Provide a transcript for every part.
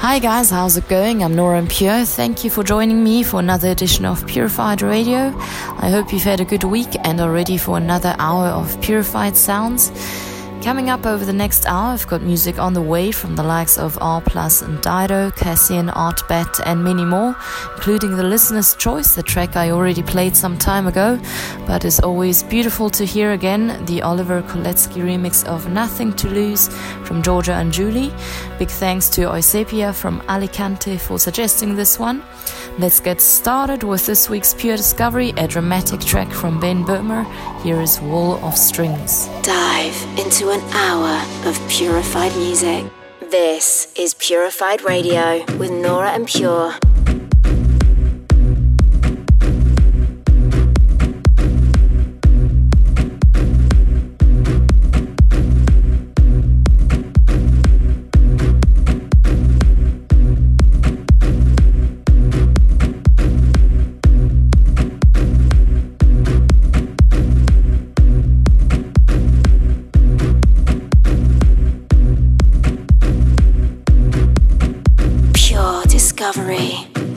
Hi guys, how's it going? I'm Nora En Pure. Thank you for joining me for another edition of Purified Radio. I hope you've had a good week and are ready for another hour of purified sounds. Coming up over the next hour, I've got music on the way from the likes of R Plus and Dido, Cassian, Artbat, and many more, including the listener's choice, the track I already played some time ago, but it's always beautiful to hear again the Oliver Koletzki remix of Nothing to Lose from Georgia and Julie. Big thanks to Eusebia from Alicante for suggesting this one. Let's get started with this week's Pure Discovery, a dramatic track from Ben Böhmer. Here is Wall of Strings. Dive into an hour of purified music. This is Purified Radio with Nora En Pure. Discovery.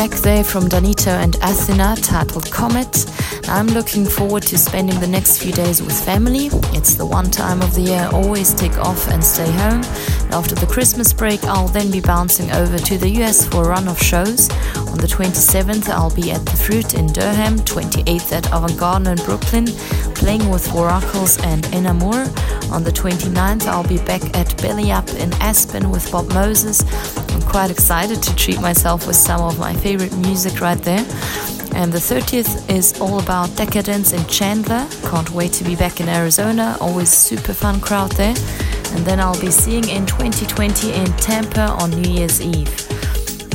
Track there from Danito and Athina titled Comet. I'm looking forward to spending the next few days with family. It's the one time of the year I always take off and stay home. After the Christmas break, I'll then be bouncing over to the US for a run of shows. On the 27th, I'll be at the Fruit in Durham, 28th at Avant Gardner in Brooklyn, playing with Oracles and Enamor. On the 29th, I'll be back at Belly Up in Aspen with Bob Moses. Quite excited to treat myself with some of my favorite music right there. And the 30th is all about Decadence in Chandler. Can't wait to be back in Arizona. Always super fun crowd there. And then I'll be seeing in 2020 in Tampa on New Year's Eve.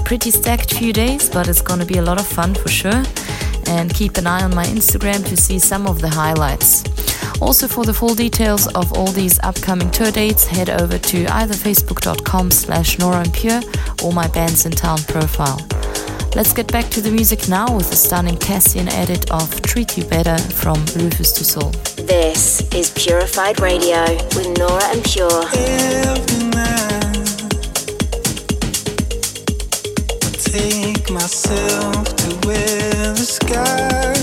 Pretty stacked few days, but it's gonna be a lot of fun for sure. And keep an eye on my Instagram to see some of the highlights. Also, for the full details of all these upcoming tour dates, head over to either facebook.com slash Nora Pure or my Bands in Town profile. Let's get back to the music now with the stunning Cassian edit of Treat You Better from Rufus Du Sol. This is Purified Radio with Nora En Pure. take myself to where the skies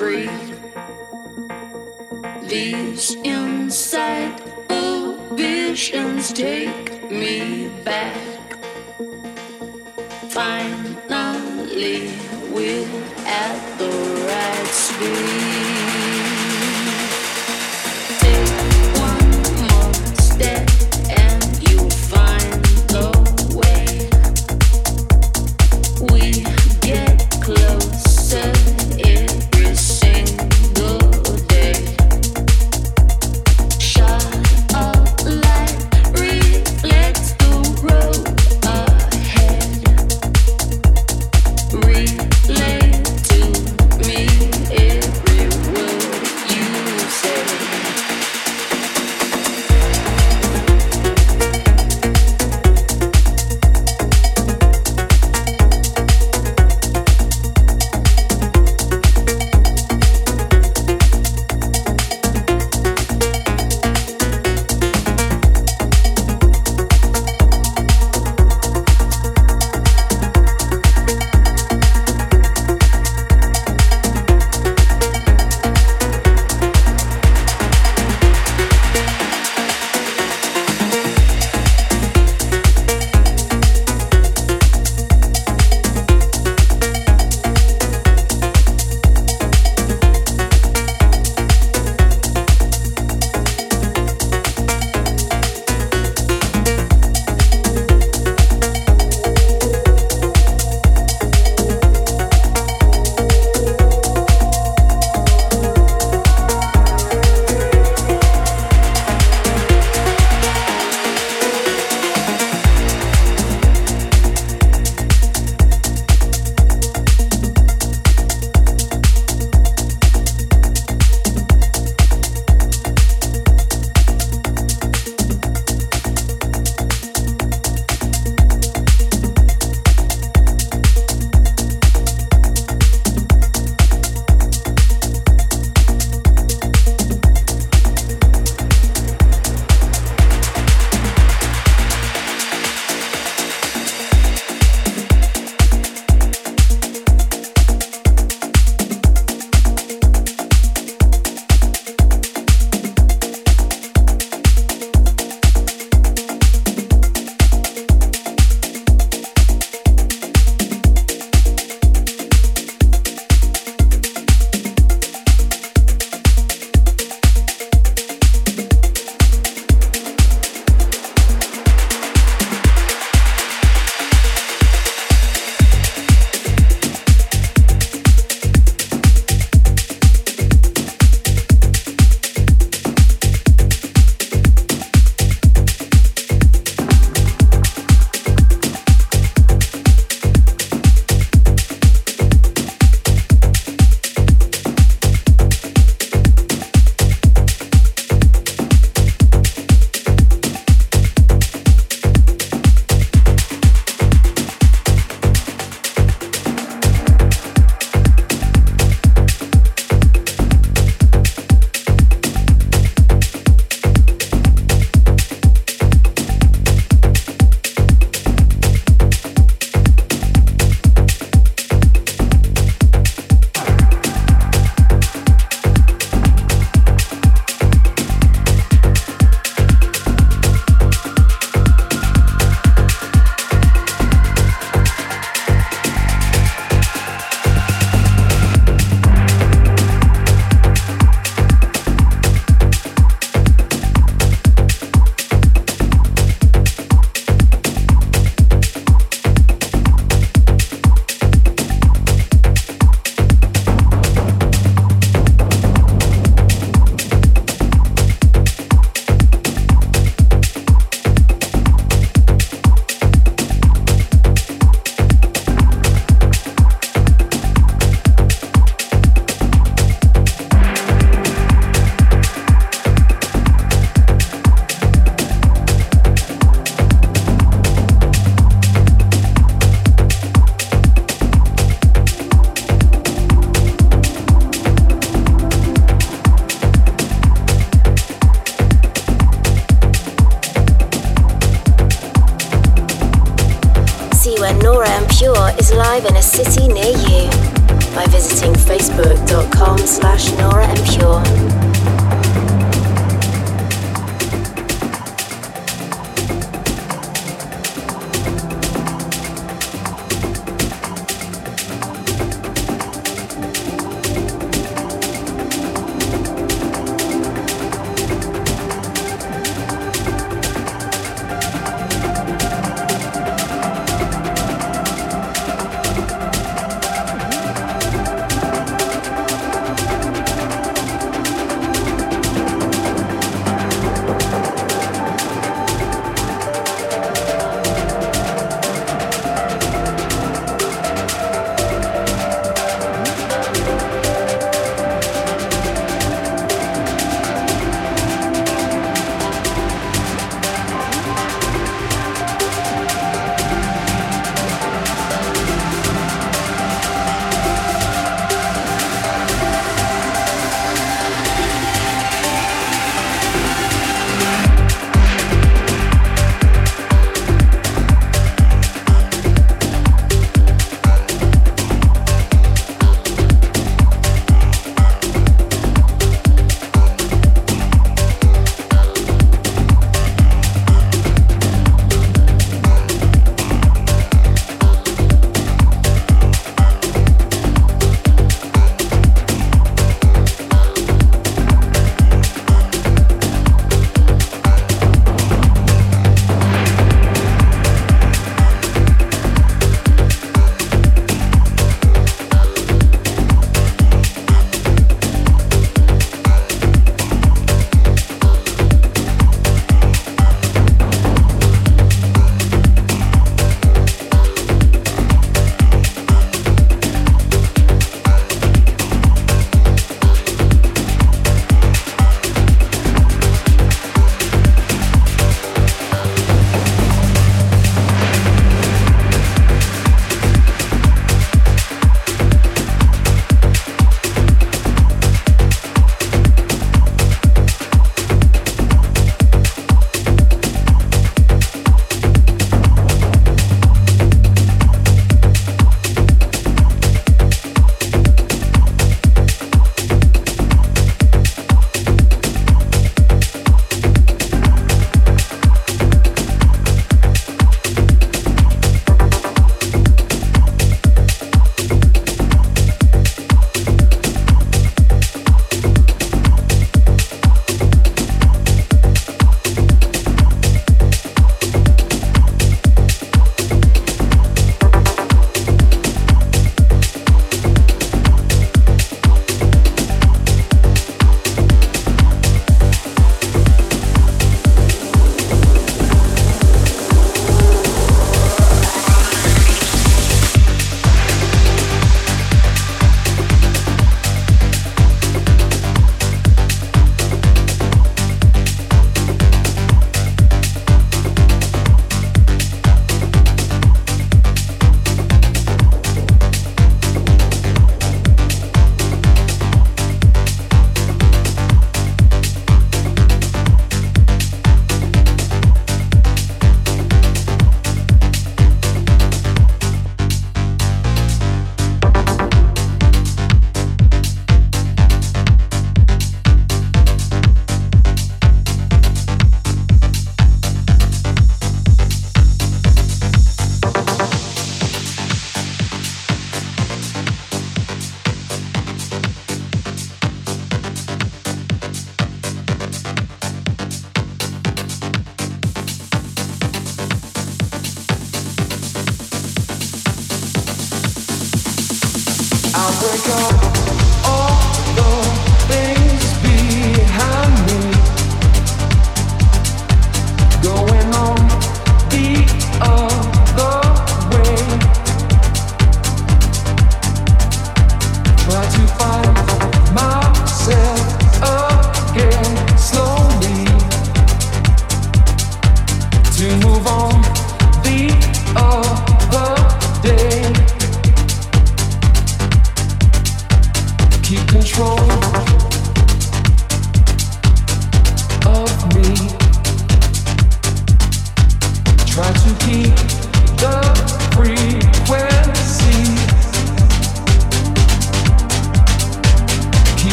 free. These inside visions take me back. Finally we're at the right speed.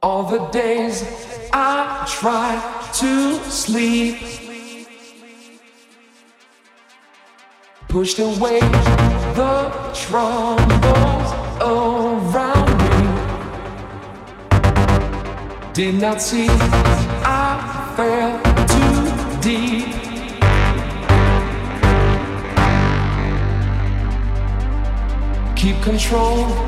All the days I tried to sleep. Pushed away the troubles around me. Did not see I fell too deep. Keep control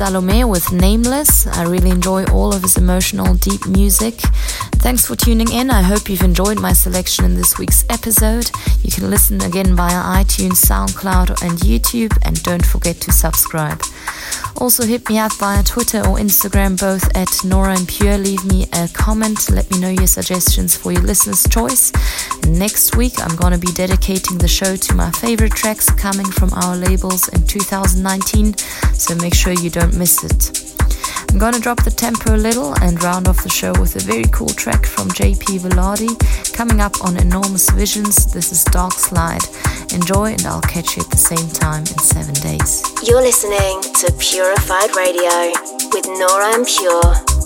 Salome with Nameless. I really enjoy all of his emotional, deep music. Thanks for tuning in. I hope you've enjoyed my selection in this week's episode. You can listen again via iTunes, SoundCloud, and YouTube, and don't forget to subscribe. Also, hit me up via Twitter or Instagram, both at Nora En Pure. Leave me a comment. Let me know your suggestions for your listener's choice. Next week, I'm to be dedicating the show to my favorite tracks coming from our labels in 2019, so make sure you don't miss it. I'm gonna drop the tempo a little and round off the show with a very cool track from JP Velarde coming up on Enormous Visions. This is Dark Slide. Enjoy, and I'll catch you at the same time in seven days. You're listening to Purified Radio with Nora En Pure.